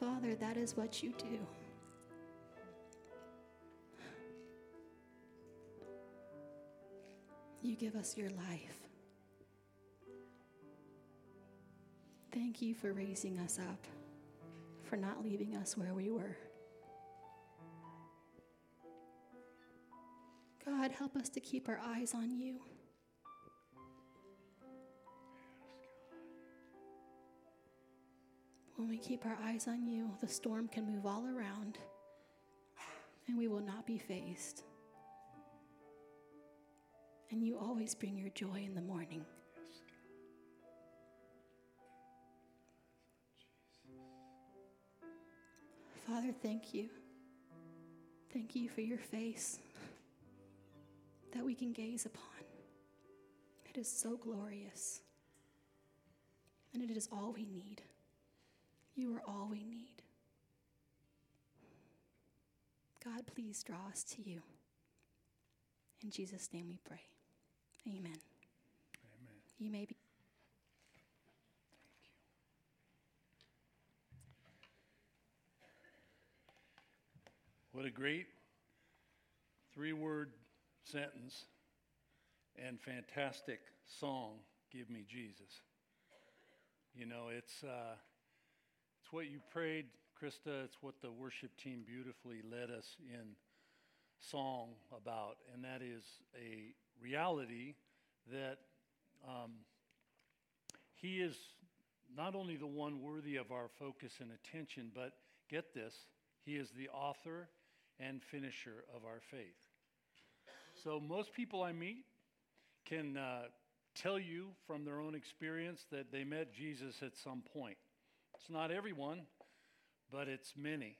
Father, that is what you do. You give us your life. Thank you for raising us up, for not leaving us where we were. God, help us to keep our eyes on you. When we keep our eyes on you, the storm can move all around and we will not be phased. And you always bring your joy in the morning. Father, thank you. Thank you for your face that we can gaze upon. It is so glorious. And it is all we need. You are all we need. God, please draw us to you. In Jesus' name we pray. Amen. Amen. You may be. What a great three word sentence and fantastic song, Give Me Jesus. You know, it's, uh, it's what you prayed, Krista. It's what the worship team beautifully led us in song about, and that is a reality that um, He is not only the one worthy of our focus and attention, but get this, He is the author and finisher of our faith. So, most people I meet can uh, tell you from their own experience that they met Jesus at some point. It's not everyone, but it's many.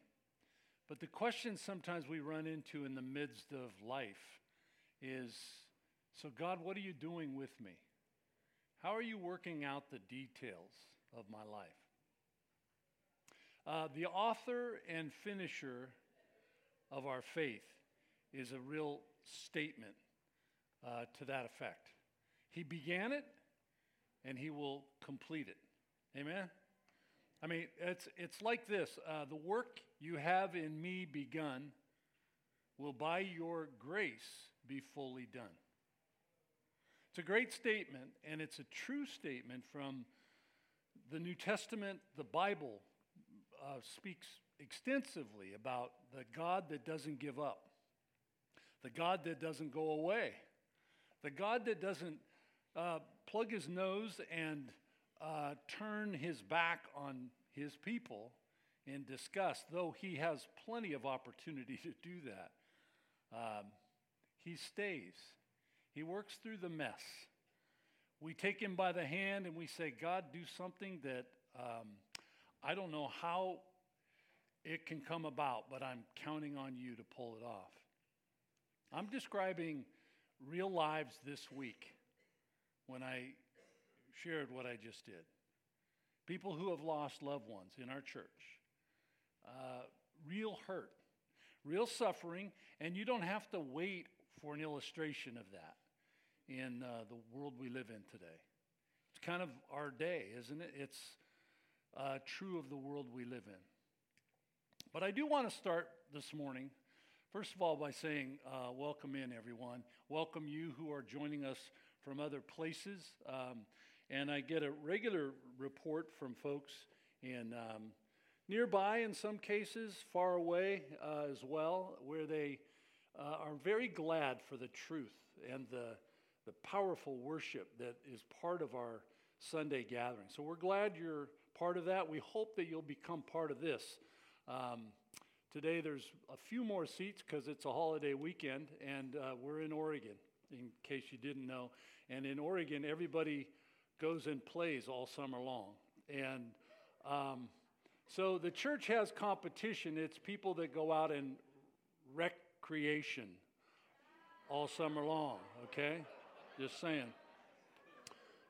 But the question sometimes we run into in the midst of life is so, God, what are you doing with me? How are you working out the details of my life? Uh, the author and finisher of our faith is a real statement uh, to that effect. He began it and he will complete it. Amen? I mean, it's, it's like this uh, the work you have in me begun will by your grace be fully done. It's a great statement, and it's a true statement from the New Testament. The Bible uh, speaks extensively about the God that doesn't give up, the God that doesn't go away, the God that doesn't uh, plug his nose and uh, turn his back on his people in disgust, though he has plenty of opportunity to do that. Um, he stays, he works through the mess. We take him by the hand and we say, God, do something that um, I don't know how it can come about, but I'm counting on you to pull it off. I'm describing real lives this week when I shared what I just did. People who have lost loved ones in our church, uh, real hurt, real suffering, and you don't have to wait for an illustration of that in uh, the world we live in today. It's kind of our day, isn't it? It's uh, true of the world we live in. But I do want to start this morning, first of all, by saying, uh, Welcome in, everyone. Welcome you who are joining us from other places. Um, and I get a regular report from folks in um, nearby, in some cases, far away uh, as well, where they uh, are very glad for the truth and the, the powerful worship that is part of our Sunday gathering. So we're glad you're part of that. We hope that you'll become part of this. Um, today, there's a few more seats because it's a holiday weekend, and uh, we're in Oregon, in case you didn't know. And in Oregon, everybody goes and plays all summer long. And um, so the church has competition. It's people that go out and recreation all summer long, okay? Just saying.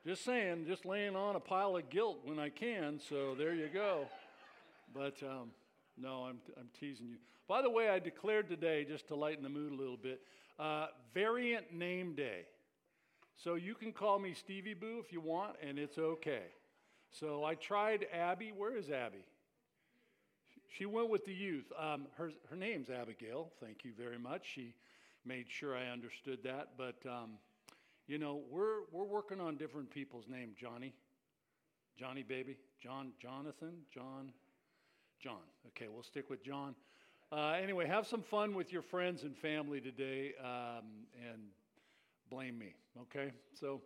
Just saying, just laying on a pile of guilt when I can, so there you go. But um, no, I'm, I'm teasing you. By the way, I declared today, just to lighten the mood a little bit, uh, variant name day. So you can call me Stevie Boo if you want, and it's okay. So I tried Abby. Where is Abby? she went with the youth. Um, her, her name's Abigail. Thank you very much. She made sure I understood that. But, um, you know, we're, we're working on different people's names. Johnny, Johnny baby, John, Jonathan, John, John. Okay, we'll stick with John. Uh, anyway, have some fun with your friends and family today um, and blame me, okay? So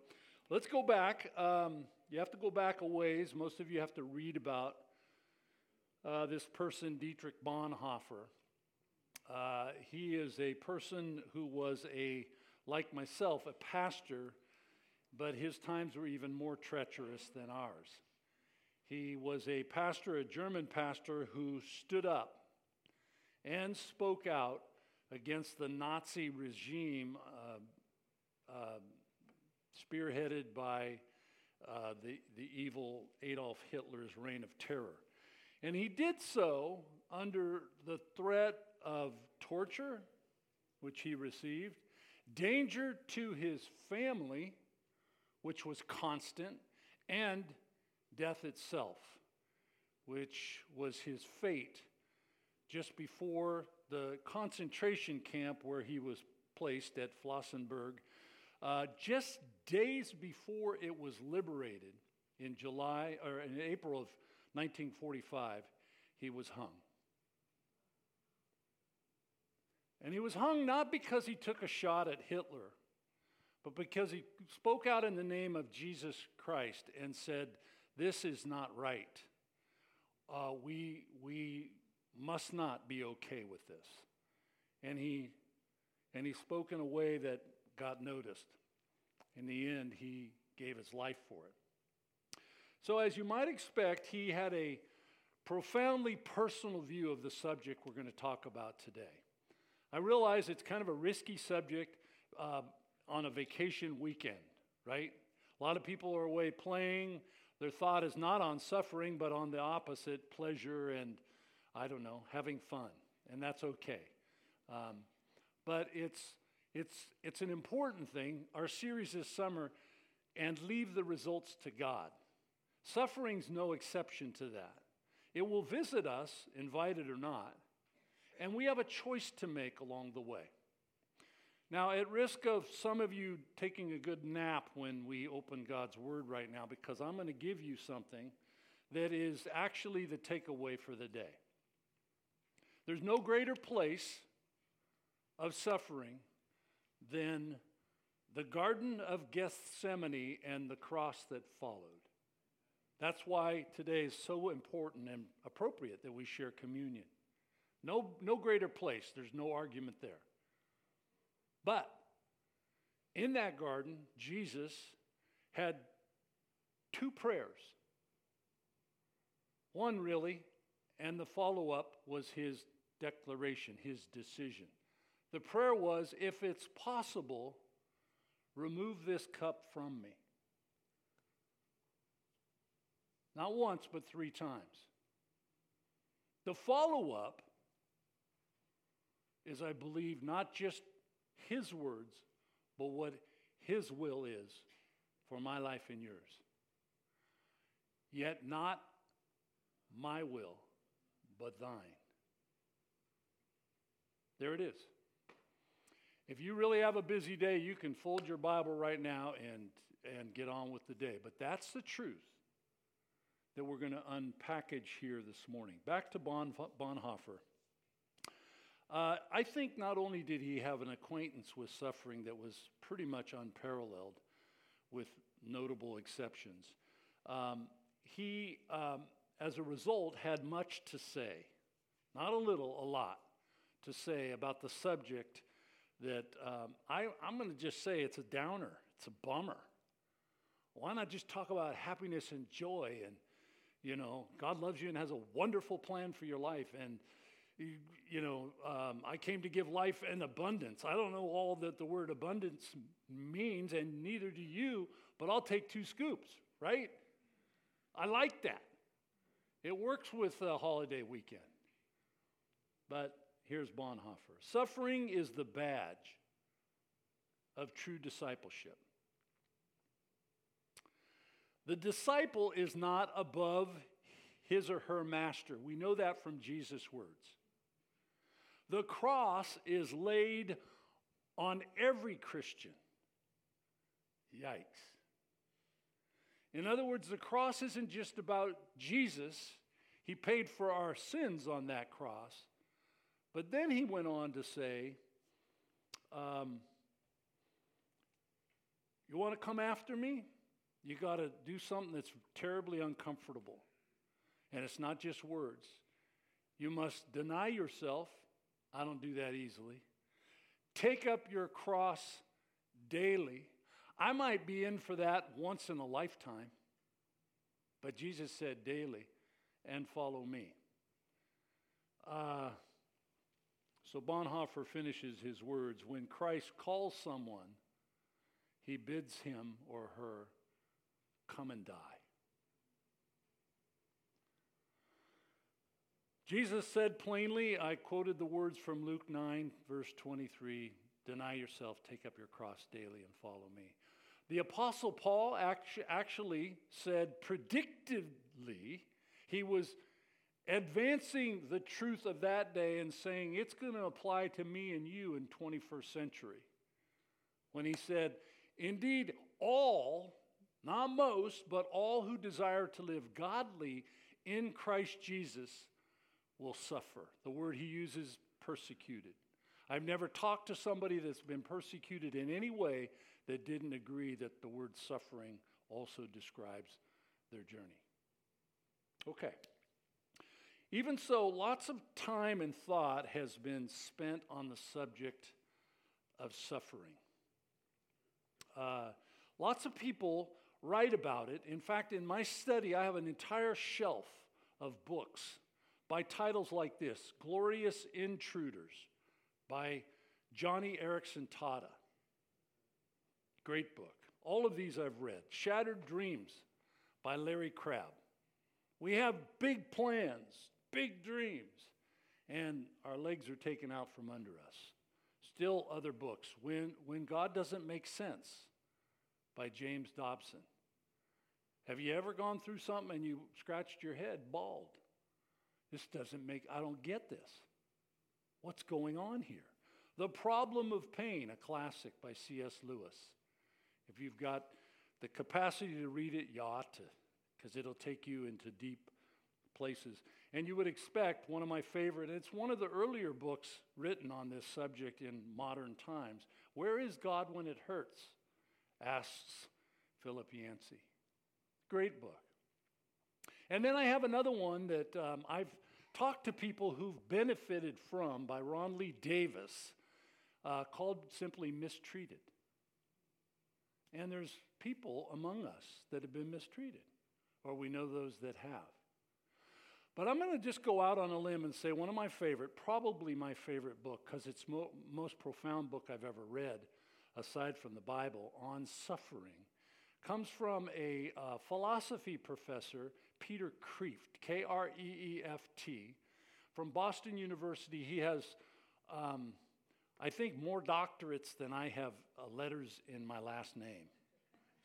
let's go back. Um, you have to go back a ways. Most of you have to read about uh, this person, Dietrich Bonhoeffer. Uh, he is a person who was a, like myself, a pastor, but his times were even more treacherous than ours. He was a pastor, a German pastor, who stood up and spoke out against the Nazi regime spearheaded by uh, the, the evil Adolf Hitler's reign of terror. And he did so under the threat of torture, which he received, danger to his family, which was constant, and death itself, which was his fate just before the concentration camp where he was placed at Flossenburg, uh, just days before it was liberated in July or in April of 1945, he was hung. And he was hung not because he took a shot at Hitler, but because he spoke out in the name of Jesus Christ and said, This is not right. Uh, we, we must not be okay with this. And he, and he spoke in a way that got noticed. In the end, he gave his life for it. So, as you might expect, he had a profoundly personal view of the subject we're going to talk about today. I realize it's kind of a risky subject uh, on a vacation weekend, right? A lot of people are away playing. Their thought is not on suffering, but on the opposite pleasure and I don't know, having fun, and that's okay. Um, but it's, it's, it's an important thing. Our series this summer, and leave the results to God. Suffering's no exception to that. It will visit us, invited or not, and we have a choice to make along the way. Now, at risk of some of you taking a good nap when we open God's Word right now, because I'm going to give you something that is actually the takeaway for the day. There's no greater place of suffering than the Garden of Gethsemane and the cross that followed. That's why today is so important and appropriate that we share communion. No, no greater place, there's no argument there. But in that garden, Jesus had two prayers. One, really, and the follow up was his declaration, his decision. The prayer was if it's possible, remove this cup from me. Not once, but three times. The follow up is, I believe, not just his words, but what his will is for my life and yours. Yet not my will, but thine. There it is. If you really have a busy day, you can fold your Bible right now and, and get on with the day. But that's the truth that we're going to unpackage here this morning. Back to bon, Bonhoeffer. Uh, I think not only did he have an acquaintance with suffering that was pretty much unparalleled, with notable exceptions, um, he, um, as a result, had much to say. Not a little, a lot to say about the subject that um, I, I'm going to just say it's a downer, it's a bummer. Why not just talk about happiness and joy and, you know, God loves you and has a wonderful plan for your life. And, you, you know, um, I came to give life and abundance. I don't know all that the word abundance means, and neither do you, but I'll take two scoops, right? I like that. It works with a holiday weekend. But Here's Bonhoeffer Suffering is the badge of true discipleship. The disciple is not above his or her master. We know that from Jesus' words. The cross is laid on every Christian. Yikes. In other words, the cross isn't just about Jesus, He paid for our sins on that cross. But then He went on to say, um, You want to come after me? You got to do something that's terribly uncomfortable. And it's not just words. You must deny yourself. I don't do that easily. Take up your cross daily. I might be in for that once in a lifetime, but Jesus said daily, and follow me. Uh, so Bonhoeffer finishes his words when Christ calls someone, he bids him or her come and die. Jesus said plainly, I quoted the words from Luke 9, verse 23 Deny yourself, take up your cross daily, and follow me. The Apostle Paul actually said predictively, he was advancing the truth of that day and saying it's going to apply to me and you in 21st century. When he said, Indeed, all, not most, but all who desire to live godly in Christ Jesus will suffer. The word he uses, persecuted. I've never talked to somebody that's been persecuted in any way that didn't agree that the word suffering also describes their journey. Okay. Even so, lots of time and thought has been spent on the subject of suffering. Uh, lots of people write about it. In fact, in my study, I have an entire shelf of books by titles like this Glorious Intruders by Joni Eareckson Tada. Great book. All of these I've read. Shattered Dreams by Larry Crabb. We have big plans, big dreams, and our legs are taken out from under us. Still other books. When, when God Doesn't Make Sense by James Dobson. Have you ever gone through something and you scratched your head bald? This doesn't make, I don't get this. What's going on here? The Problem of Pain, a classic by C.S. Lewis. If you've got the capacity to read it, you ought to, because it'll take you into deep places. And you would expect one of my favorite, it's one of the earlier books written on this subject in modern times. Where is God when it hurts? asks Philip Yancey. Great book. And then I have another one that um, I've talked to people who've benefited from by Ron Lee Davis uh, called simply Mistreated. And there's people among us that have been mistreated, or we know those that have. But I'm going to just go out on a limb and say one of my favorite, probably my favorite book, because it's mo- most profound book I've ever read, aside from the Bible, on suffering, comes from a uh, philosophy professor Peter Kreeft, K R E E F T, from Boston University. He has, um, I think, more doctorates than I have uh, letters in my last name.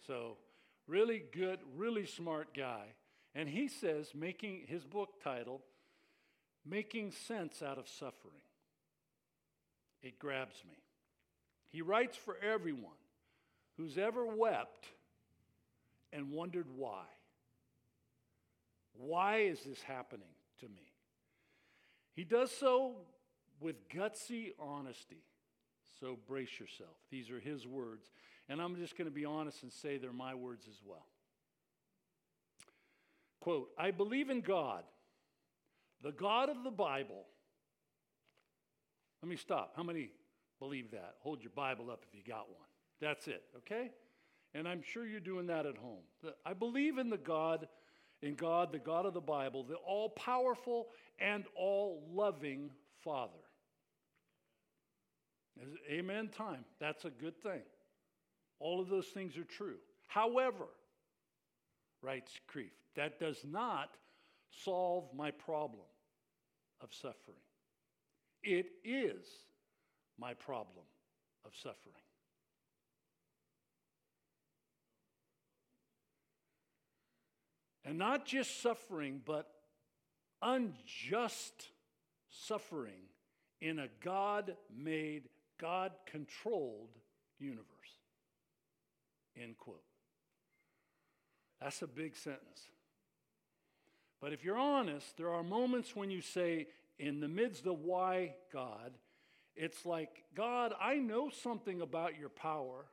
So, really good, really smart guy. And he says, making his book title, Making Sense Out of Suffering. It grabs me. He writes for everyone who's ever wept and wondered why. Why is this happening to me? He does so with gutsy honesty. So brace yourself. These are his words. And I'm just going to be honest and say they're my words as well. Quote I believe in God, the God of the Bible. Let me stop. How many believe that? Hold your Bible up if you got one. That's it, okay? And I'm sure you're doing that at home. I believe in the God in God, the God of the Bible, the all powerful and all loving Father. Amen time. That's a good thing. All of those things are true. However, writes Kreeft, that does not solve my problem of suffering. It is my problem of suffering. And not just suffering, but unjust suffering in a God made, God controlled universe. End quote. That's a big sentence. But if you're honest, there are moments when you say, in the midst of why, God, it's like, God, I know something about your power.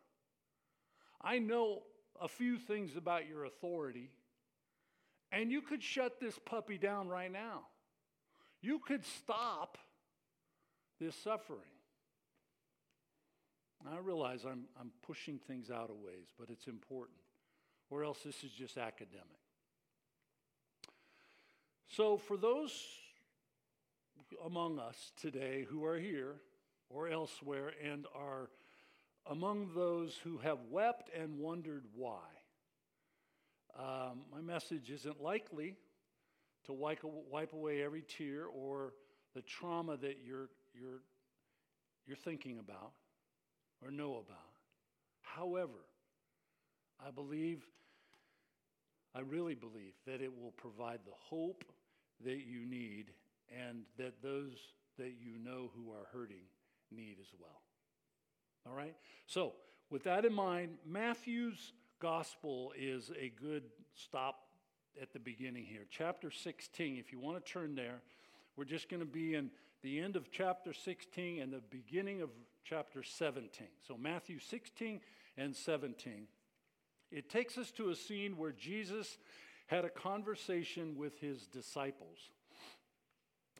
I know a few things about your authority. And you could shut this puppy down right now. You could stop this suffering. I realize I'm, I'm pushing things out of ways, but it's important, or else this is just academic. So, for those among us today who are here or elsewhere and are among those who have wept and wondered why, um, my message isn't likely to wipe, wipe away every tear or the trauma that you're, you're, you're thinking about or know about. However, I believe, I really believe that it will provide the hope that you need and that those that you know who are hurting need as well. All right? So, with that in mind, Matthew's gospel is a good stop at the beginning here. Chapter 16, if you want to turn there, we're just going to be in the end of chapter 16 and the beginning of chapter 17. So, Matthew 16 and 17. It takes us to a scene where Jesus had a conversation with his disciples.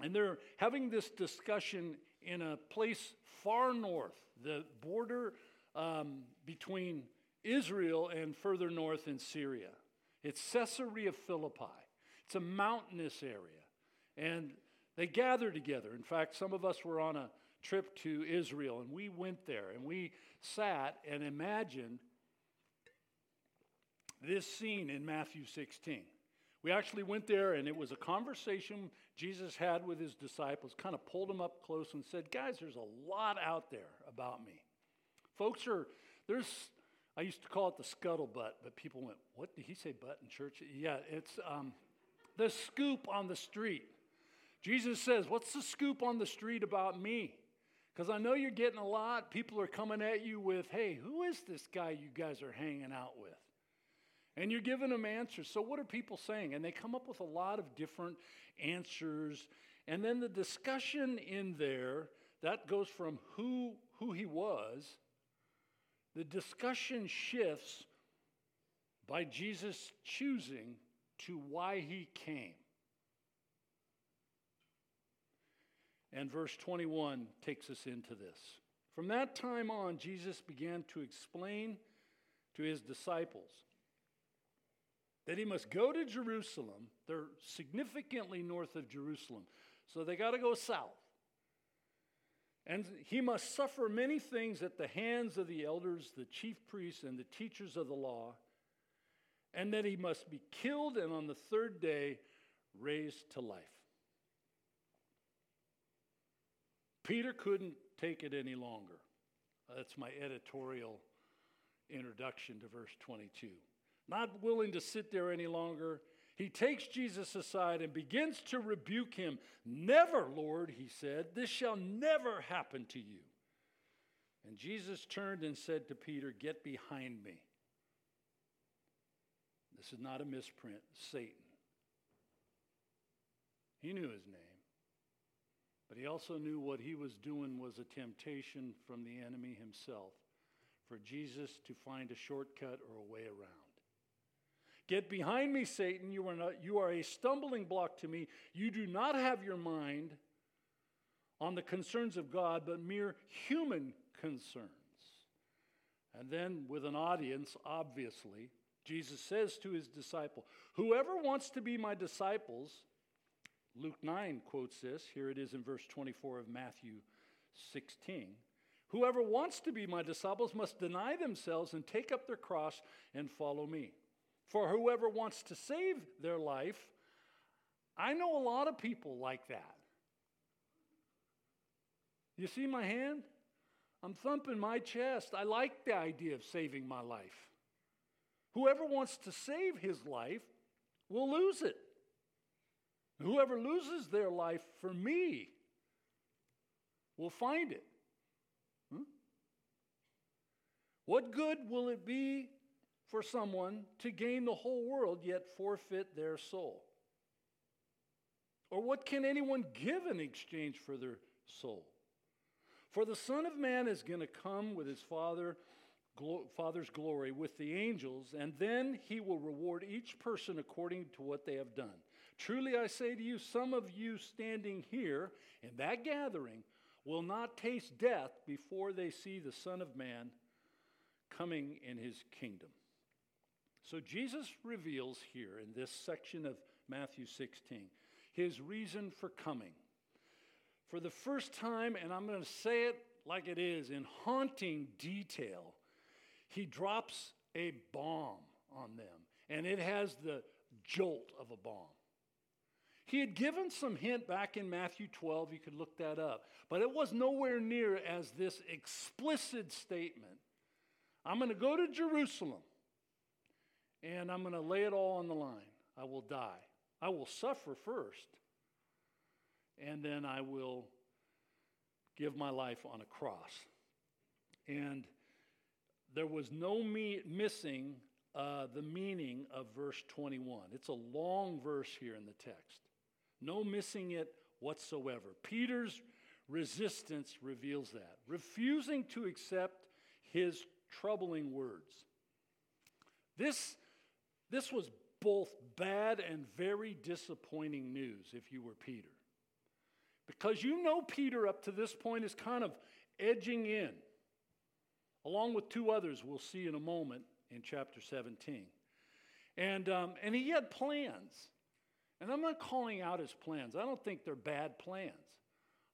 And they're having this discussion in a place far north, the border um, between Israel and further north in Syria. It's Caesarea Philippi. It's a mountainous area. And they gather together. In fact, some of us were on a trip to Israel and we went there and we sat and imagined this scene in Matthew 16. We actually went there, and it was a conversation Jesus had with his disciples, kind of pulled them up close and said, Guys, there's a lot out there about me. Folks are, there's, I used to call it the scuttlebutt, but people went, What did he say, butt in church? Yeah, it's um, the scoop on the street. Jesus says, What's the scoop on the street about me? Because I know you're getting a lot. People are coming at you with, Hey, who is this guy you guys are hanging out with? And you're giving them answers. So, what are people saying? And they come up with a lot of different answers. And then the discussion in there, that goes from who, who he was, the discussion shifts by Jesus choosing to why he came. And verse 21 takes us into this. From that time on, Jesus began to explain to his disciples that he must go to Jerusalem. They're significantly north of Jerusalem, so they got to go south. And he must suffer many things at the hands of the elders, the chief priests, and the teachers of the law, and that he must be killed and on the third day raised to life. Peter couldn't take it any longer. That's my editorial introduction to verse 22 not willing to sit there any longer. He takes Jesus aside and begins to rebuke him. Never, Lord, he said, this shall never happen to you. And Jesus turned and said to Peter, Get behind me. This is not a misprint, Satan. He knew his name, but he also knew what he was doing was a temptation from the enemy himself for Jesus to find a shortcut or a way around. Get behind me, Satan. You are, not, you are a stumbling block to me. You do not have your mind on the concerns of God, but mere human concerns. And then, with an audience, obviously, Jesus says to his disciple, Whoever wants to be my disciples, Luke 9 quotes this. Here it is in verse 24 of Matthew 16. Whoever wants to be my disciples must deny themselves and take up their cross and follow me. For whoever wants to save their life, I know a lot of people like that. You see my hand? I'm thumping my chest. I like the idea of saving my life. Whoever wants to save his life will lose it. Whoever loses their life for me will find it. Hmm? What good will it be for someone to gain the whole world yet forfeit their soul? Or what can anyone give in exchange for their soul? For the Son of Man is going to come with his Father, glo- Father's glory with the angels, and then he will reward each person according to what they have done. Truly I say to you, some of you standing here in that gathering will not taste death before they see the Son of Man coming in his kingdom. So Jesus reveals here in this section of Matthew 16 his reason for coming. For the first time, and I'm going to say it like it is in haunting detail, he drops a bomb on them, and it has the jolt of a bomb. He had given some hint back in Matthew 12, you could look that up, but it was nowhere near as this explicit statement. I'm going to go to Jerusalem and I'm going to lay it all on the line. I will die. I will suffer first, and then I will give my life on a cross. And there was no me- missing uh, the meaning of verse 21. It's a long verse here in the text. No missing it whatsoever. Peter's resistance reveals that, refusing to accept his troubling words. This, this was both bad and very disappointing news if you were Peter. Because you know Peter up to this point is kind of edging in, along with two others we'll see in a moment in chapter 17. And, um, and he had plans. And I'm not calling out his plans. I don't think they're bad plans.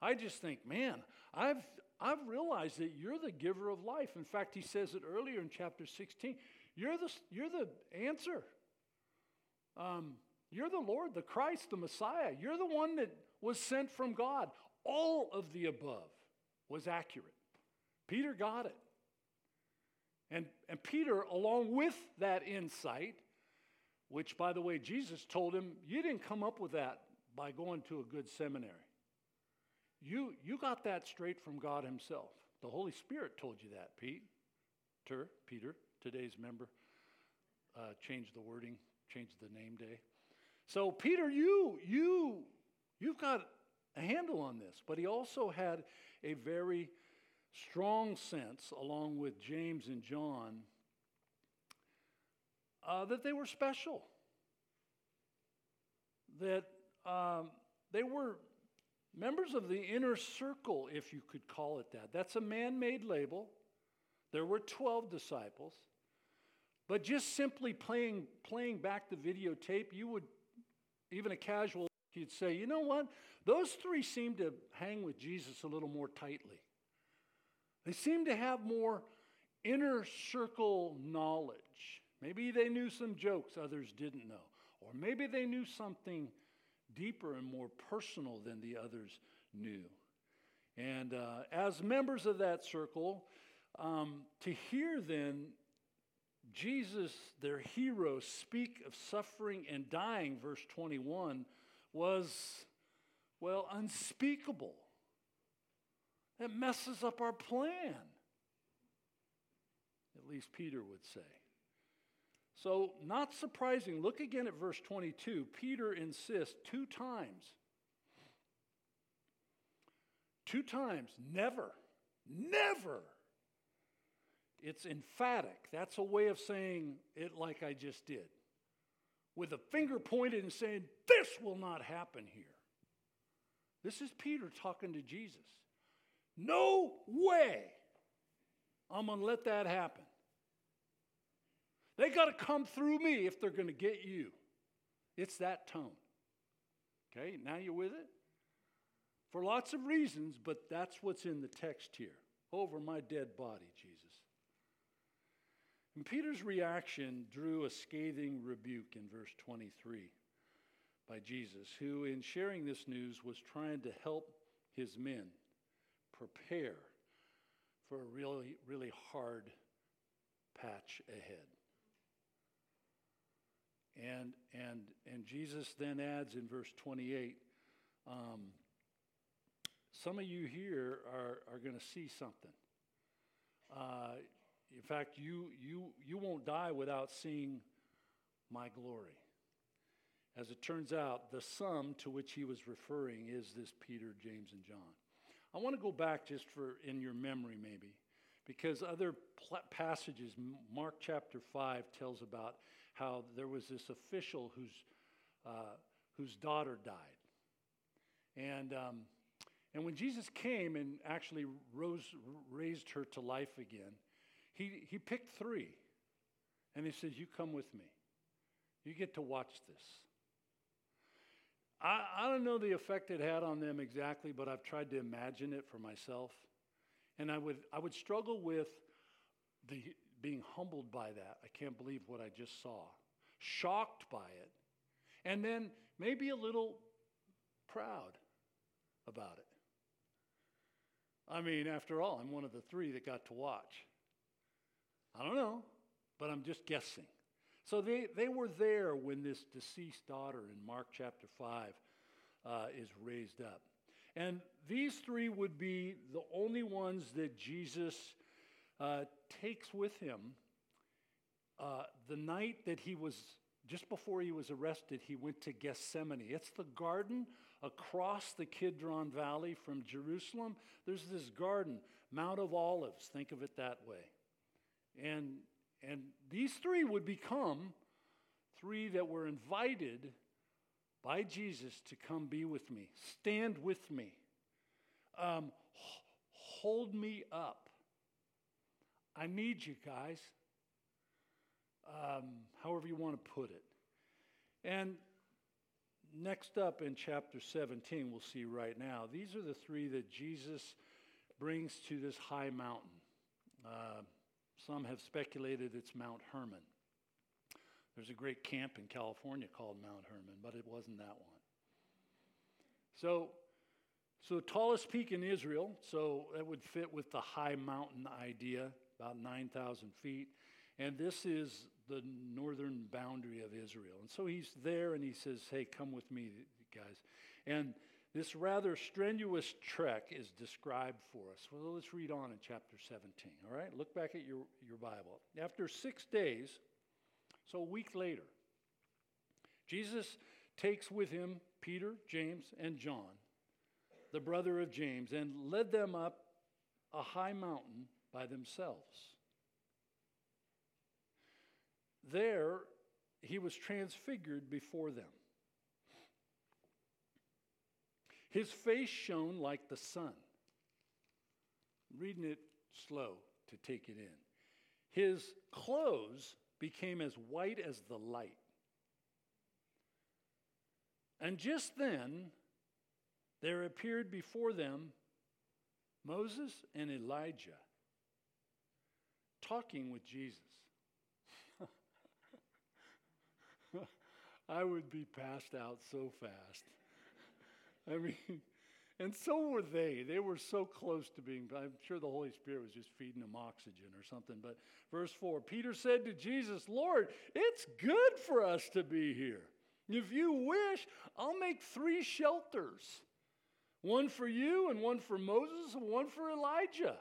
I just think, man, I've, I've realized that you're the giver of life. In fact, he says it earlier in chapter 16. You're the, you're the answer. Um, you're the Lord, the Christ, the Messiah. You're the one that was sent from God. All of the above was accurate. Peter got it. And, and Peter, along with that insight, which, by the way, Jesus told him, You didn't come up with that by going to a good seminary. You, you got that straight from God Himself. The Holy Spirit told you that, Pete. Ter, Peter, today's member, uh, changed the wording, changed the name day. So, Peter, you, you, you've got a handle on this. But he also had a very strong sense, along with James and John, uh, that they were special, that um, they were members of the inner circle, if you could call it that. That's a man made label. There were 12 disciples. But just simply playing, playing back the videotape, you would, even a casual, you'd say, you know what? Those three seem to hang with Jesus a little more tightly. They seem to have more inner circle knowledge. Maybe they knew some jokes others didn't know. Or maybe they knew something deeper and more personal than the others knew. And uh, as members of that circle, um, to hear then Jesus, their hero, speak of suffering and dying, verse 21, was, well, unspeakable. It messes up our plan, at least Peter would say. So, not surprising, look again at verse 22. Peter insists two times. Two times, never, never. It's emphatic. That's a way of saying it like I just did. With a finger pointed and saying, This will not happen here. This is Peter talking to Jesus. No way I'm going to let that happen. They got to come through me if they're going to get you. It's that tone. Okay, now you're with it? For lots of reasons, but that's what's in the text here. Over my dead body, Jesus. And Peter's reaction drew a scathing rebuke in verse 23 by Jesus, who, in sharing this news, was trying to help his men prepare for a really, really hard patch ahead. And, and, and Jesus then adds in verse 28 um, some of you here are, are going to see something. Uh, in fact, you, you, you won't die without seeing my glory. As it turns out, the sum to which he was referring is this Peter, James, and John. I want to go back just for in your memory, maybe, because other pl- passages, Mark chapter 5 tells about how there was this official whose, uh, whose daughter died. And, um, and when Jesus came and actually rose, raised her to life again, he, he picked three. And he says, You come with me. You get to watch this. I, I don't know the effect it had on them exactly, but I've tried to imagine it for myself. And I would, I would struggle with the, being humbled by that. I can't believe what I just saw. Shocked by it. And then maybe a little proud about it. I mean, after all, I'm one of the three that got to watch. I don't know, but I'm just guessing. So they, they were there when this deceased daughter in Mark chapter 5 uh, is raised up. And these three would be the only ones that Jesus uh, takes with him uh, the night that he was, just before he was arrested, he went to Gethsemane. It's the garden across the Kidron Valley from Jerusalem. There's this garden, Mount of Olives, think of it that way. And, and these three would become three that were invited by Jesus to come be with me, stand with me, um, hold me up. I need you guys, um, however you want to put it. And next up in chapter 17, we'll see right now, these are the three that Jesus brings to this high mountain. Uh, some have speculated it's Mount Hermon. There's a great camp in California called Mount Hermon, but it wasn't that one. So, so tallest peak in Israel, so that would fit with the high mountain idea, about 9,000 feet. And this is the northern boundary of Israel. And so he's there and he says, Hey, come with me, guys. And this rather strenuous trek is described for us. Well, let's read on in chapter 17. All right, look back at your, your Bible. After six days, so a week later, Jesus takes with him Peter, James, and John, the brother of James, and led them up a high mountain by themselves. There, he was transfigured before them. His face shone like the sun. reading it slow to take it in. His clothes became as white as the light. And just then, there appeared before them Moses and Elijah talking with Jesus. I would be passed out so fast. I mean, and so were they. They were so close to being, I'm sure the Holy Spirit was just feeding them oxygen or something. But verse 4 Peter said to Jesus, Lord, it's good for us to be here. If you wish, I'll make three shelters one for you, and one for Moses, and one for Elijah.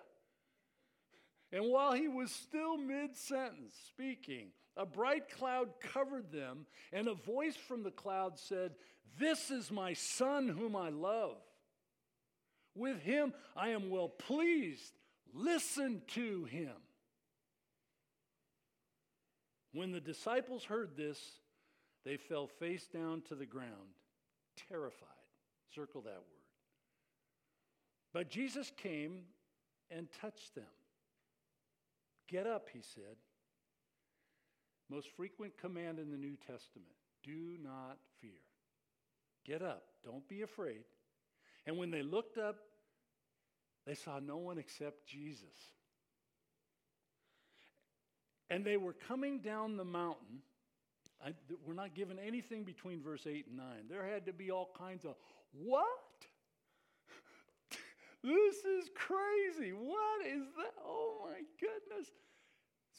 And while he was still mid sentence speaking, a bright cloud covered them, and a voice from the cloud said, This is my son whom I love. With him I am well pleased. Listen to him. When the disciples heard this, they fell face down to the ground, terrified. Circle that word. But Jesus came and touched them. Get up, he said. Most frequent command in the New Testament do not fear. Get up, don't be afraid. And when they looked up, they saw no one except Jesus. And they were coming down the mountain. I, we're not given anything between verse 8 and 9. There had to be all kinds of, what? This is crazy. What is that? Oh my goodness.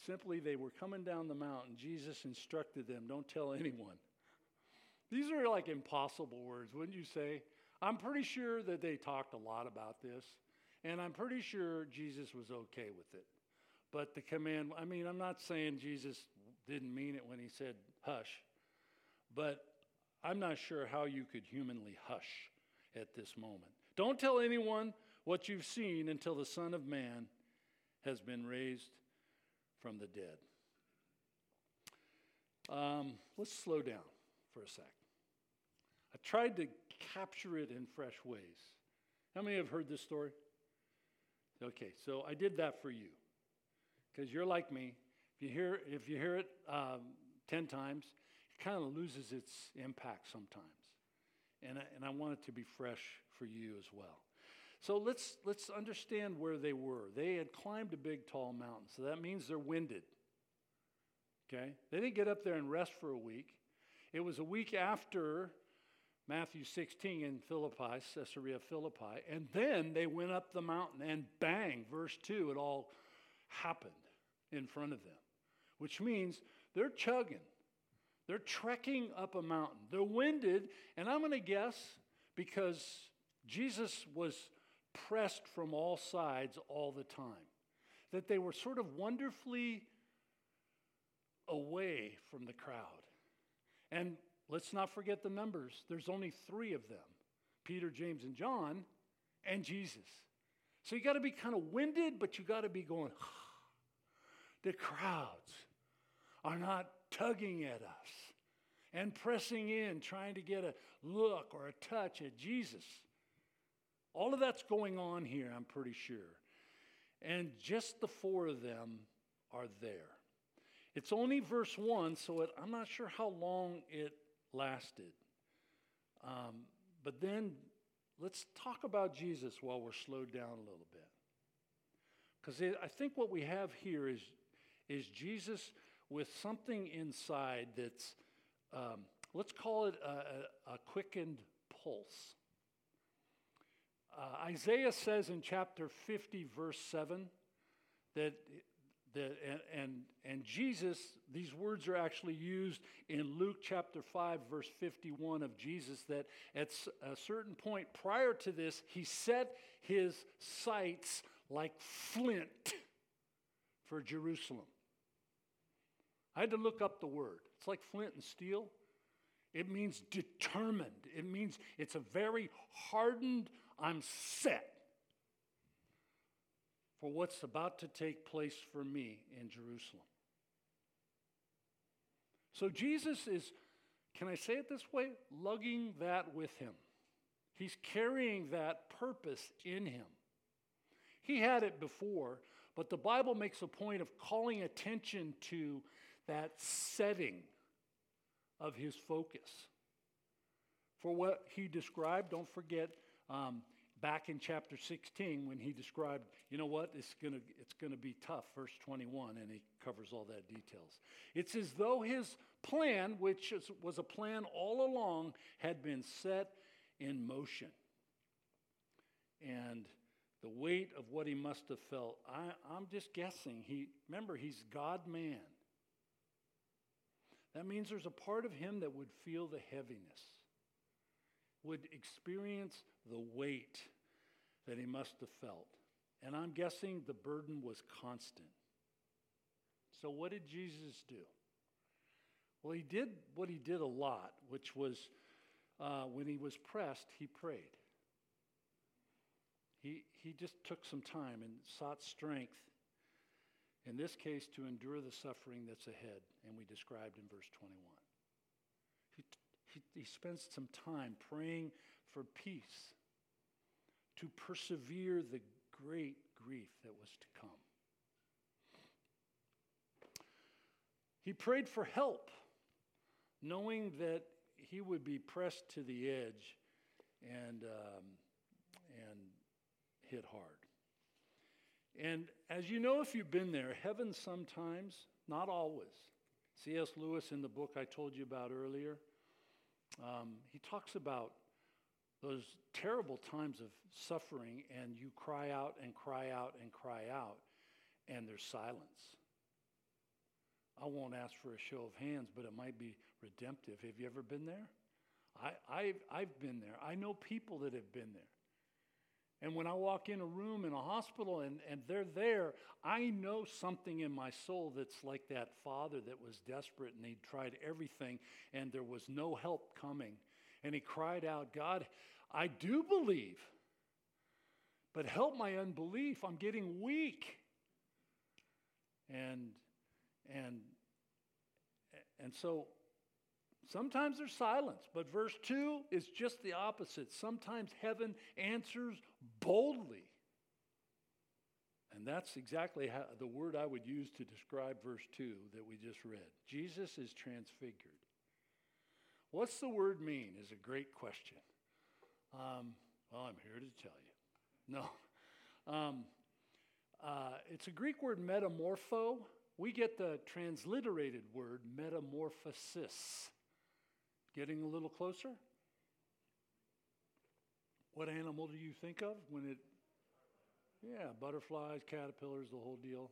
simply they were coming down the mountain. Jesus instructed them, don't tell anyone. These are like impossible words, wouldn't you say? I'm pretty sure that they talked a lot about this, and I'm pretty sure Jesus was okay with it. But the command, I mean, I'm not saying Jesus didn't mean it when he said hush, but I'm not sure how you could humanly hush at this moment. Don't tell anyone what you've seen until the Son of Man has been raised from the dead. Um, let's slow down for a sec. I tried to capture it in fresh ways. How many have heard this story? Okay, so I did that for you because you're like me. If you hear, if you hear it um, 10 times, it kind of loses its impact sometimes. And I, and I want it to be fresh for you as well. So let's, let's understand where they were. They had climbed a big, tall mountain, so that means they're winded. Okay? They didn't get up there and rest for a week. It was a week after Matthew 16 in Philippi, Caesarea Philippi, and then they went up the mountain, and bang, verse 2, it all happened in front of them, which means they're chugging. They're trekking up a mountain. They're winded, and I'm going to guess because Jesus was pressed from all sides all the time, that they were sort of wonderfully away from the crowd. And let's not forget the numbers. There's only three of them Peter, James, and John, and Jesus. So you got to be kind of winded, but you got to be going, the crowds are not tugging at us and pressing in, trying to get a look or a touch at Jesus. All of that's going on here, I'm pretty sure. And just the four of them are there. It's only verse 1, so it, I'm not sure how long it lasted. Um, but then let's talk about Jesus while we're slowed down a little bit. Because I think what we have here is, is Jesus with something inside that's, um, let's call it a, a, a quickened pulse. Uh, Isaiah says in chapter 50, verse 7, that, that and, and, and Jesus, these words are actually used in Luke chapter 5, verse 51 of Jesus, that at a certain point prior to this, he set his sights like flint for Jerusalem. I had to look up the word. It's like flint and steel. It means determined. It means it's a very hardened I'm set for what's about to take place for me in Jerusalem. So Jesus is, can I say it this way? Lugging that with him. He's carrying that purpose in him. He had it before, but the Bible makes a point of calling attention to that setting of his focus. For what he described, don't forget, um, back in chapter 16 when he described, you know what, it's going to it's going to be tough, verse 21, and he covers all that details. It's as though his plan, which is, was a plan all along, had been set in motion. And the weight of what he must have felt, I, I'm just guessing. He remember he's God man. That means there's a part of him that would feel the heaviness would experience the weight that he must have felt. And I'm guessing the burden was constant. So, what did Jesus do? Well, he did what he did a lot, which was uh, when he was pressed, he prayed. He, he just took some time and sought strength, in this case, to endure the suffering that's ahead, and we described in verse 21. He, he, spends some time praying for peace to persevere the great grief that was to come. He prayed for help, knowing that he would be pressed to the edge and, um, and hit hard. And as you know, if you've been there, heaven sometimes, not always. C.S. Lewis, in the book I told you about earlier, um, he talks about those terrible times of suffering, and you cry out and cry out and cry out, and there's silence. I won't ask for a show of hands, but it might be redemptive. Have you ever been there? I, I've, I've been there. I know people that have been there. And when I walk in a room in a hospital and, and they're there, I know something in my soul that's like that father that was desperate and he tried everything and there was no help coming. And he cried out, God, I do believe, but help my unbelief. I'm getting weak. And, and, and so Sometimes there's silence, but verse 2 is just the opposite. Sometimes heaven answers boldly. And that's exactly how, the word I would use to describe verse 2 that we just read. Jesus is transfigured. What's the word mean is a great question. Um, well, I'm here to tell you. No. Um, uh, it's a Greek word metamorpho. We get the transliterated word metamorphosis. Getting a little closer? What animal do you think of when it? Yeah, butterflies, caterpillars, the whole deal.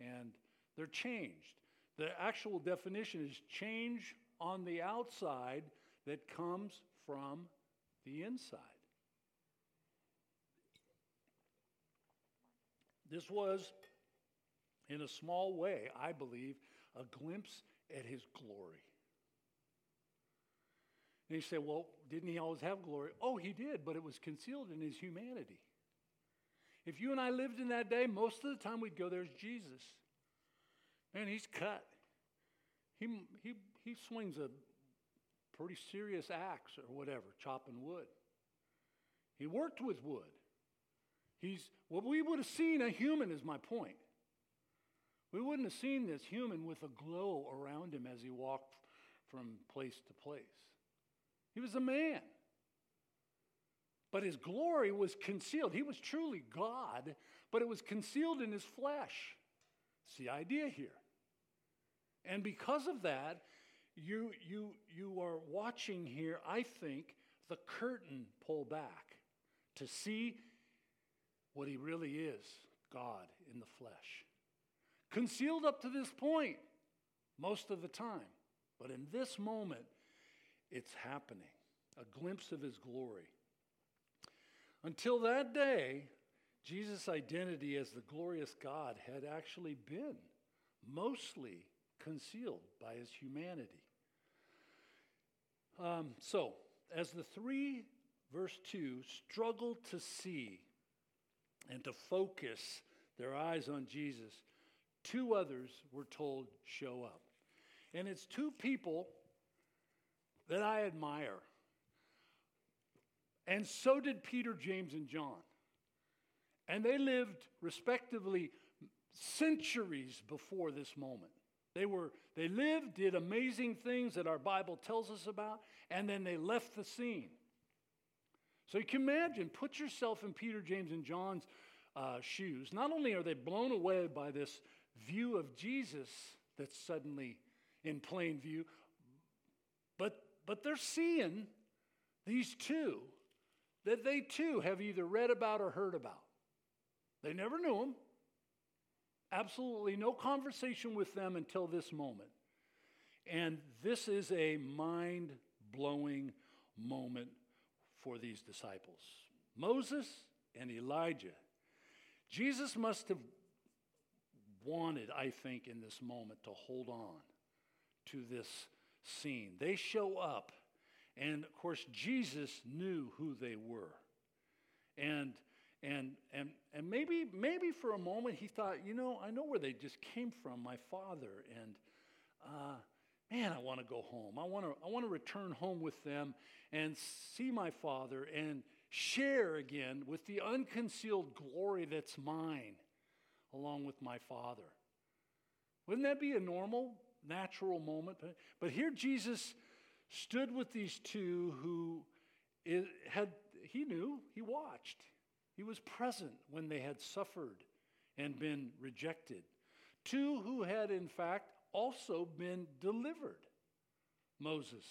And they're changed. The actual definition is change on the outside that comes from the inside. This was, in a small way, I believe, a glimpse at his glory. And you say, well, didn't he always have glory? Oh, he did, but it was concealed in his humanity. If you and I lived in that day, most of the time we'd go, there's Jesus. Man, he's cut. He, he, he swings a pretty serious axe or whatever, chopping wood. He worked with wood. He's what well, we would have seen a human is my point. We wouldn't have seen this human with a glow around him as he walked from place to place. He was a man. But his glory was concealed. He was truly God, but it was concealed in his flesh. It's the idea here. And because of that, you, you, you are watching here, I think, the curtain pull back to see what he really is God in the flesh. Concealed up to this point most of the time. But in this moment, it's happening, a glimpse of his glory. Until that day, Jesus' identity as the glorious God had actually been mostly concealed by his humanity. Um, so, as the three, verse 2, struggled to see and to focus their eyes on Jesus, two others were told, show up. And it's two people that I admire. And so did Peter, James, and John. And they lived respectively centuries before this moment. They were they lived, did amazing things that our Bible tells us about, and then they left the scene. So you can imagine, put yourself in Peter, James, and John's uh, shoes. Not only are they blown away by this view of Jesus that's suddenly in plain view, but they're seeing these two that they too have either read about or heard about. They never knew them. Absolutely no conversation with them until this moment. And this is a mind blowing moment for these disciples Moses and Elijah. Jesus must have wanted, I think, in this moment to hold on to this scene. They show up, and of course, Jesus knew who they were. And and and and maybe maybe for a moment he thought, you know, I know where they just came from, my father, and uh, man, I want to go home. I want to I want to return home with them and see my father and share again with the unconcealed glory that's mine, along with my father. Wouldn't that be a normal natural moment. But, here Jesus stood with these two who had, he knew, he watched. He was present when they had suffered and been rejected. Two who had, in fact, also been delivered Moses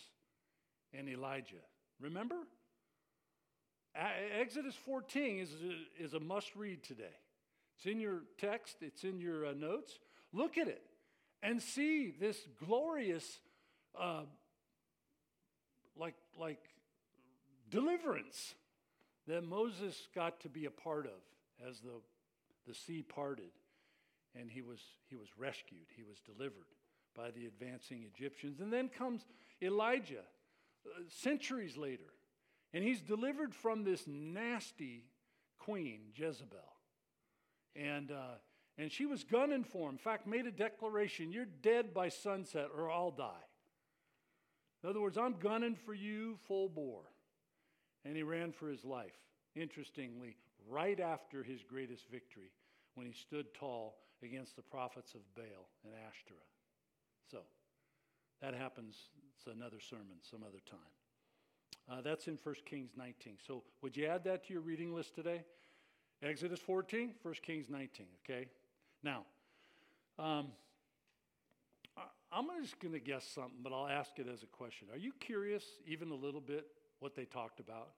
and Elijah. Remember? Exodus 14 is a, is a must read today. It's in your text, it's in your uh, notes. Look at it. And see this glorious, uh, like, like deliverance that Moses got to be a part of as the, the sea parted and he was, he was rescued, he was delivered by the advancing Egyptians. And then comes Elijah uh, centuries later, and he's delivered from this nasty queen, Jezebel. And, uh, and she was gunning for him. In fact, made a declaration You're dead by sunset, or I'll die. In other words, I'm gunning for you full bore. And he ran for his life, interestingly, right after his greatest victory, when he stood tall against the prophets of Baal and Ashtoreth. So, that happens, it's another sermon some other time. Uh, that's in 1 Kings 19. So, would you add that to your reading list today? Exodus 14, 1 Kings 19, okay? Now, um, I'm just going to guess something, but I'll ask it as a question. Are you curious, even a little bit, what they talked about?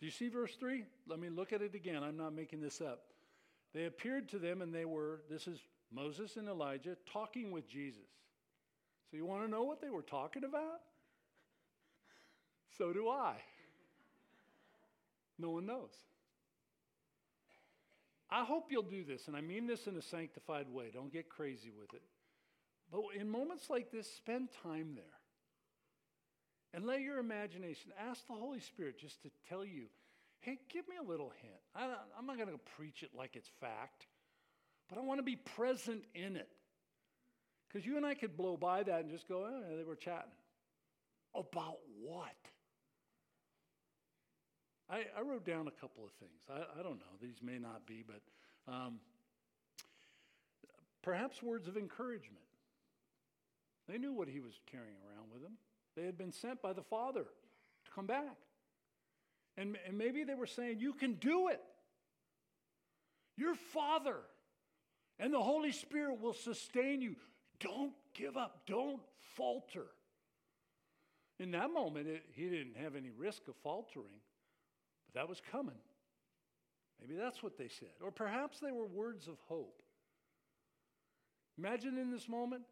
Do you see verse 3? Let me look at it again. I'm not making this up. They appeared to them, and they were, this is Moses and Elijah, talking with Jesus. So, you want to know what they were talking about? So do I. No one knows. I hope you'll do this, and I mean this in a sanctified way. Don't get crazy with it. But in moments like this, spend time there. And let your imagination ask the Holy Spirit just to tell you hey, give me a little hint. I, am not going to preach it like it's fact, but I want to be present in it. Because you and I could blow by that and just go, oh, they were chatting. About what? I, I wrote down a couple of things. I, I, don't know, these may not be, but um, perhaps words of encouragement. They knew what he was carrying around with him. They had been sent by the Father to come back. And, and maybe they were saying, You can do it. Your Father and the Holy Spirit will sustain you. Don't give up, don't falter. In that moment, it, he didn't have any risk of faltering that was coming. Maybe that's what they said. Or perhaps they were words of hope. Imagine in this moment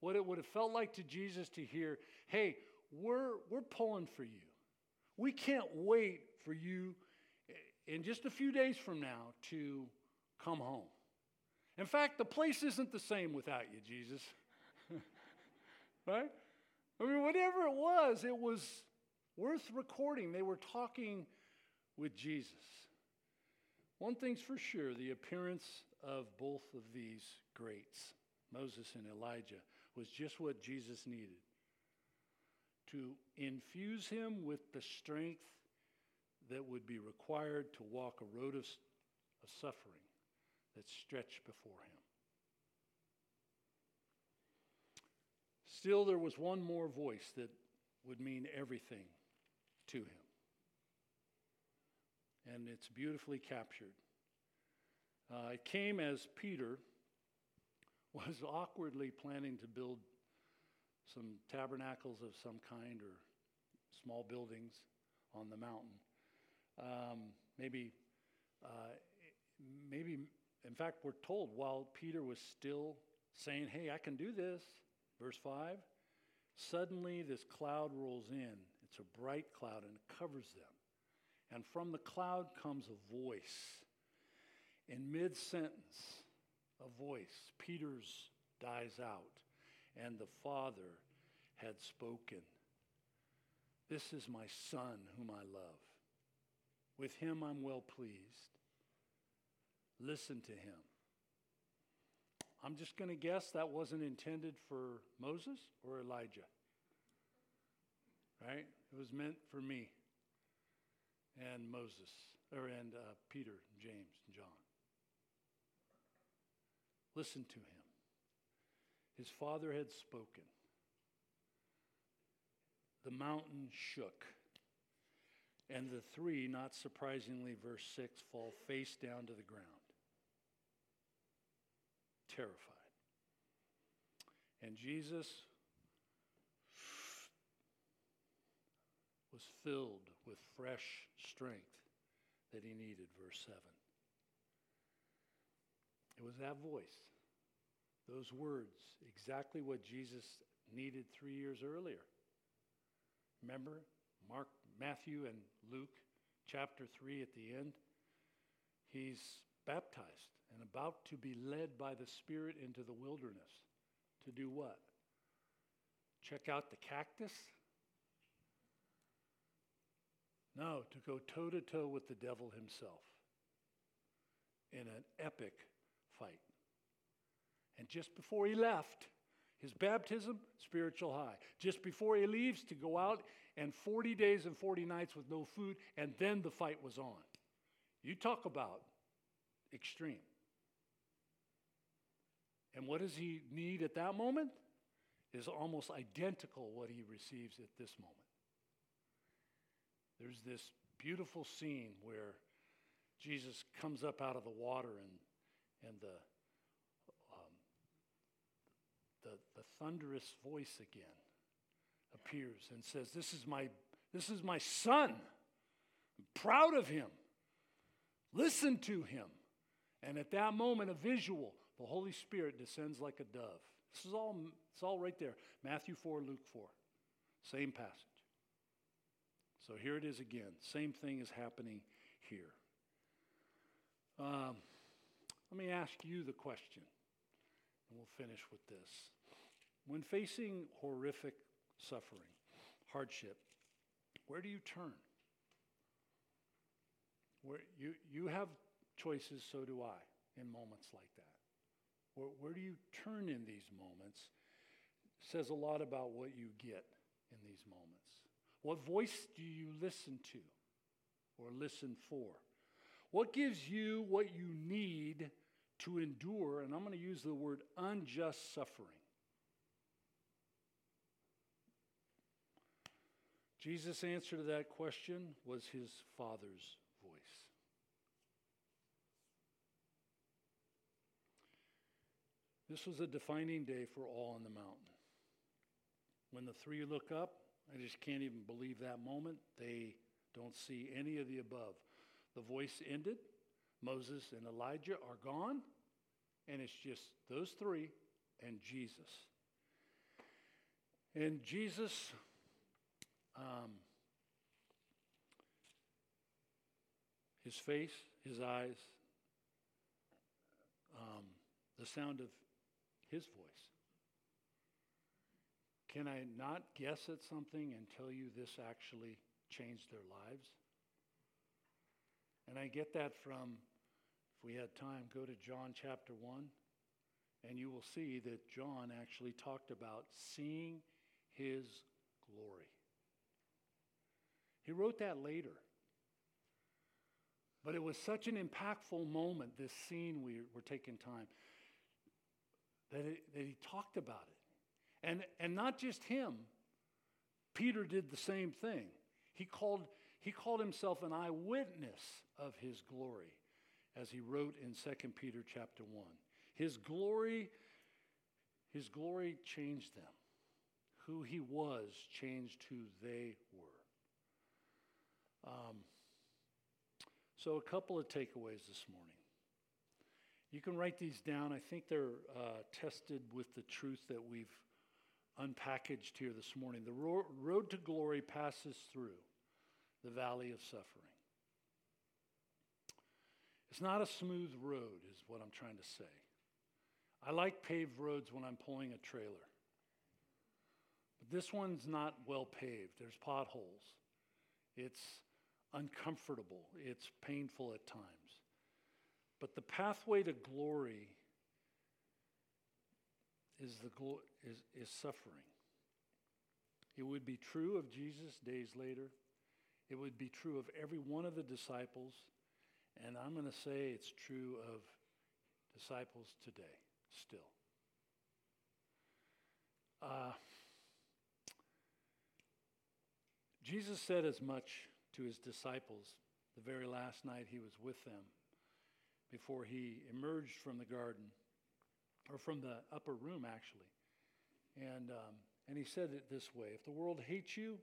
what it would have felt like to Jesus to hear, hey, we're, we're pulling for you. We can't wait for you in just a few days from now to come home. In fact, the place isn't the same without you, Jesus. right? I mean, whatever it was, it was worth recording. They were talking with Jesus. One thing's for sure the appearance of both of these greats, Moses and Elijah, was just what Jesus needed to infuse him with the strength that would be required to walk a road of, of suffering that stretched before him. Still, there was one more voice that would mean everything to him and it's beautifully captured. Uh, it came as Peter was awkwardly planning to build some tabernacles of some kind or small buildings on the mountain. Um, maybe, uh, maybe, in fact, we're told while Peter was still saying, Hey, I can do this, verse 5, suddenly this cloud rolls in. It's a bright cloud and it covers them. And from the cloud comes a voice. In mid sentence, a voice. Peter's dies out, and the Father had spoken. This is my Son whom I love. With him I'm well pleased. Listen to him. I'm just going to guess that wasn't intended for Moses or Elijah. Right? It was meant for me and Moses, or and uh, Peter, James, and John. Listen to him. His father had spoken. The mountain shook. And the three, not surprisingly, verse 6, fall face down to the ground, terrified. And Jesus was filled with fresh strength that he needed, verse 7. It was that voice those words, exactly what Jesus needed three years earlier. Remember Mark, Matthew, and Luke, chapter 3 at the end? He's baptized and about to be led by the Spirit into the wilderness. To do what? Check out the cactus? No, to go toe to toe with the devil himself in an epic fight. And just before he left, his baptism, spiritual high. Just before he leaves to go out and 40 days and 40 nights with no food, and then the fight was on. You talk about extreme. And what does he need at that moment? Is almost identical what he receives at this moment. There's this beautiful scene where Jesus comes up out of the water and, and the, um, the, the thunderous voice again appears and says, This is my, this is my son. I'm proud of him. Listen to him. And at that moment, a visual, the Holy Spirit descends like a dove. This is all, it's all right there. Matthew 4, Luke 4. Same passage. So here it is again. Same thing is happening here. Um, let me ask you the question, and we'll finish with this. When facing horrific suffering, hardship, where do you turn? Where you, you have choices, so do I, in moments like that. Where, where do you turn in these moments? Says a lot about what you get in these moments. What voice do you listen to or listen for? What gives you what you need to endure? And I'm going to use the word unjust suffering. Jesus' answer to that question was his Father's voice. This was a defining day for all on the mountain. When the three look up, I just can't even believe that moment. They don't see any of the above. The voice ended. Moses and Elijah are gone. And it's just those three and Jesus. And Jesus, um, his face, his eyes, um, the sound of his voice. Can I not guess at something and tell you this actually changed their lives? And I get that from, if we had time, go to John chapter 1, and you will see that John actually talked about seeing his glory. He wrote that later. But it was such an impactful moment, this scene we were taking time, that, it, that he talked about it. And, and not just him, Peter did the same thing. He called, he called himself an eyewitness of his glory, as he wrote in 2 Peter chapter 1. His glory, his glory changed them. Who he was changed who they were. Um, so, a couple of takeaways this morning. You can write these down. I think they're uh, tested with the truth that we've unpackaged here this morning. The ro- road to glory passes through the valley of suffering. It's not a smooth road, is what I'm trying to say. I like paved roads when I'm pulling a trailer. But this one's not well paved, there's potholes. It's uncomfortable, it's painful at times. But the pathway to glory is, the glo- is, is suffering. It would be true of Jesus days later. It would be true of every one of the disciples. And I'm going to say it's true of disciples today, still. Uh, Jesus said as much to his disciples the very last night he was with them before he emerged from the garden, or from the upper room, actually. And, um, and he said it this way If the world hates you,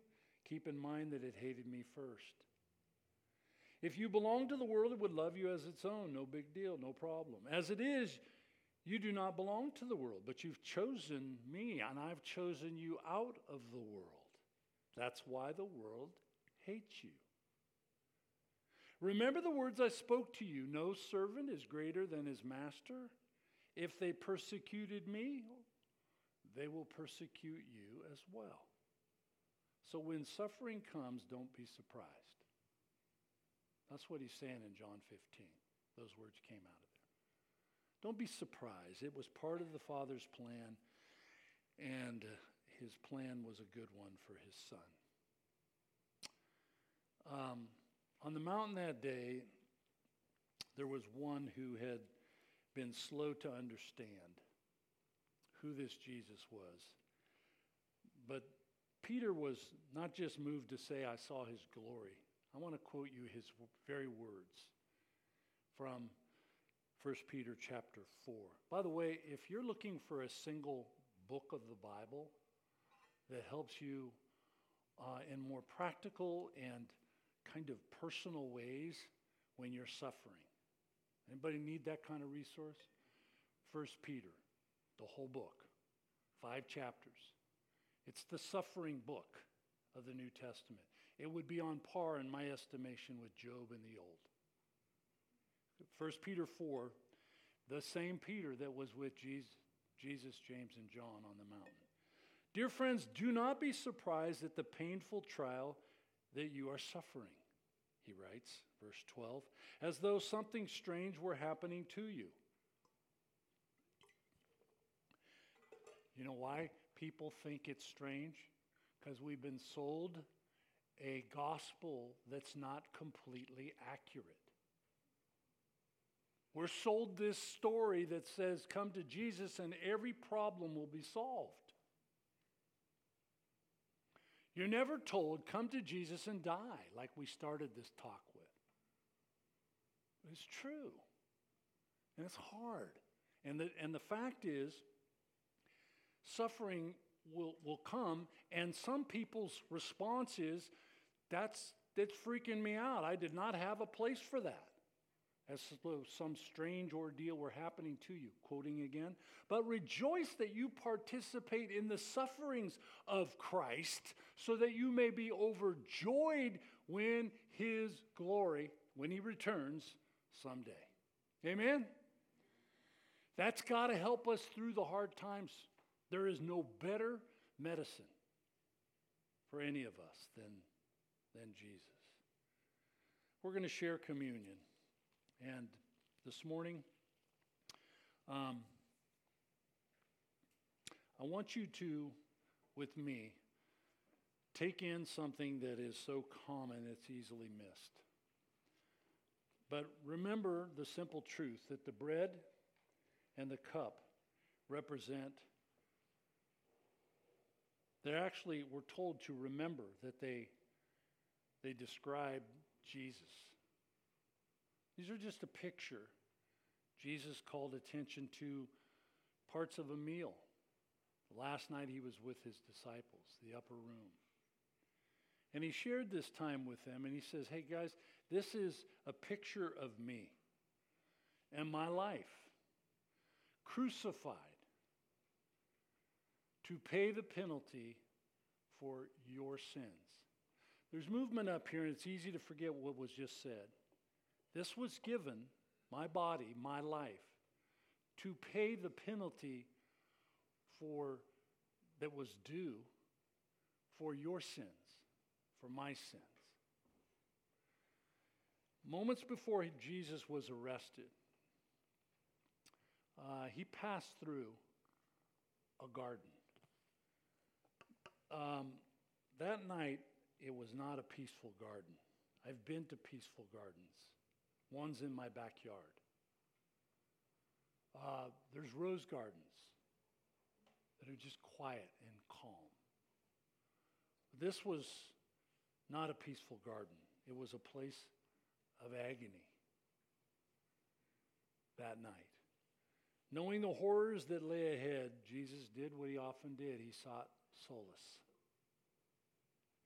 keep in mind that it hated me first. If you belong to the world, it would love you as its own. No big deal, no problem. As it is, You do not belong to the world, but you've chosen me, and I've chosen you out of the world. That's why the world hates you. Remember the words I spoke to you no servant is greater than his master. If they persecuted me, they will persecute you as well. So when suffering comes, don't be surprised. That's what he's saying in John 15. Those words came out of there. Don't be surprised. It was part of the Father's plan, and uh, his plan was a good one for his son. Um, on the mountain that day, there was one who had been slow to understand who this Jesus was. But Peter was not just moved to say, I saw his glory. I want to quote you his very words from 1 Peter chapter 4. By the way, if you're looking for a single book of the Bible that helps you uh, in more practical and kind of personal ways when you're suffering, anybody need that kind of resource? 1 Peter, the whole book, five chapters. It's the suffering book of the New Testament. It would be on par, in my estimation, with Job in the Old. 1 Peter 4, the same Peter that was with Jesus, Jesus, James, and John on the mountain. Dear friends, do not be surprised at the painful trial that you are suffering, he writes, verse 12, as though something strange were happening to you. You know why people think it's strange? Because we've been sold a gospel that's not completely accurate. We're sold this story that says, come to Jesus and every problem will be solved. You're never told, come to Jesus and die, like we started this talk with. It's true. And it's hard. And the, and the fact is, suffering will, will come, and some people's response is, that's, that's freaking me out. I did not have a place for that. As though some strange ordeal were happening to you. Quoting again. But rejoice that you participate in the sufferings of Christ, so that you may be overjoyed when his glory, when he returns someday. Amen? That's got to help us through the hard times. There is no better medicine for any of us than than Jesus. We're going to share communion. And this morning, um, I want you to, with me, take in something that is so common it's easily missed. But remember the simple truth that the bread and the cup represent they're actually, we're told to remember that they they describe Jesus. These are just a picture. Jesus called attention to parts of a meal. Last night he was with his disciples, the upper room. And he shared this time with them, and he says, Hey guys, this is a picture of me and my life, crucified to pay the penalty for your sins. There's movement up here, and it's easy to forget what was just said. This was given, my body, my life, to pay the penalty for that was due for your sins, for my sins. Moments before Jesus was arrested, uh, he passed through a garden. Um, that night, it was not a peaceful garden. I've been to peaceful gardens. One's in my backyard. Uh, there's rose gardens that are just quiet and calm. This was not a peaceful garden, it was a place of agony that night. Knowing the horrors that lay ahead, Jesus did what he often did. He sought solace.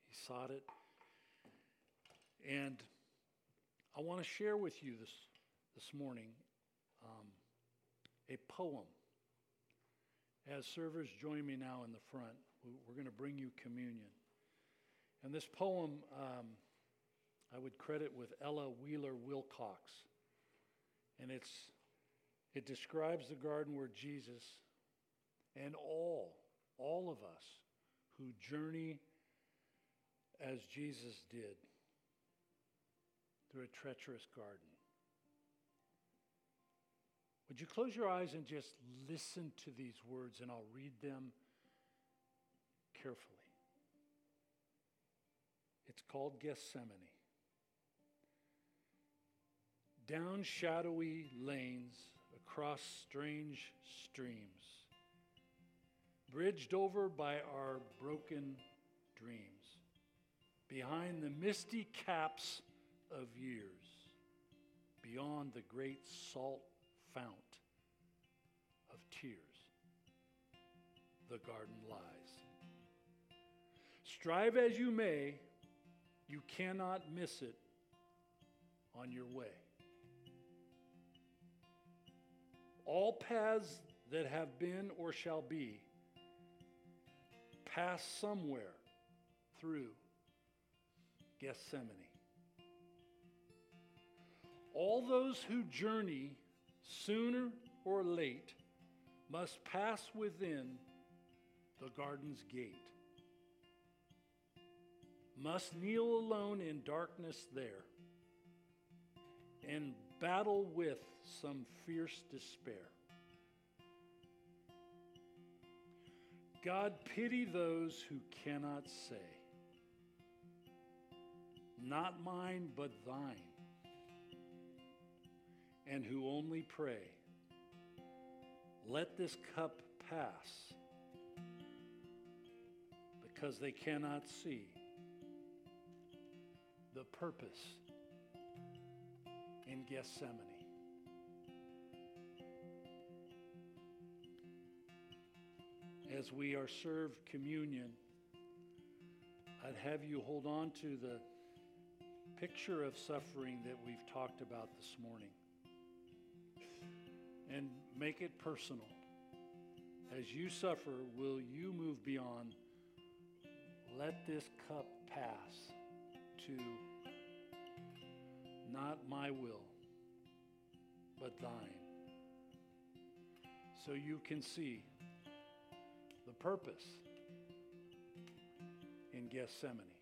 He sought it. And I want to share with you this, this morning um, a poem. As servers join me now in the front, we- we're going to bring you communion. And this poem, um, I would credit with Ella Wheeler Wilcox. And it's, it describes the garden where Jesus and all, all of us who journey as Jesus did through a treacherous garden. Would you close your eyes and just listen to these words, and I'll read them carefully. It's called Gethsemane. Down shadowy lanes, across strange streams, bridged over by our broken dreams, behind the misty caps of years, beyond the great salt fount of tears, the garden lies. Strive as you may, you cannot miss it on your way. All paths that have been or shall be pass somewhere through Gethsemane. All those who journey sooner or late must pass within the garden's gate, must kneel alone in darkness there, and battle with some fierce despair. God pity those who cannot say, Not mine, but thine, and who only pray, Let this cup pass, because they cannot see the purpose in Gethsemane. As we are served communion, I'd have you hold on to the picture of suffering that we've talked about this morning and make it personal. As you suffer, will you move beyond, let this cup pass to not my will, but thine. So you can see the purpose in Gethsemane.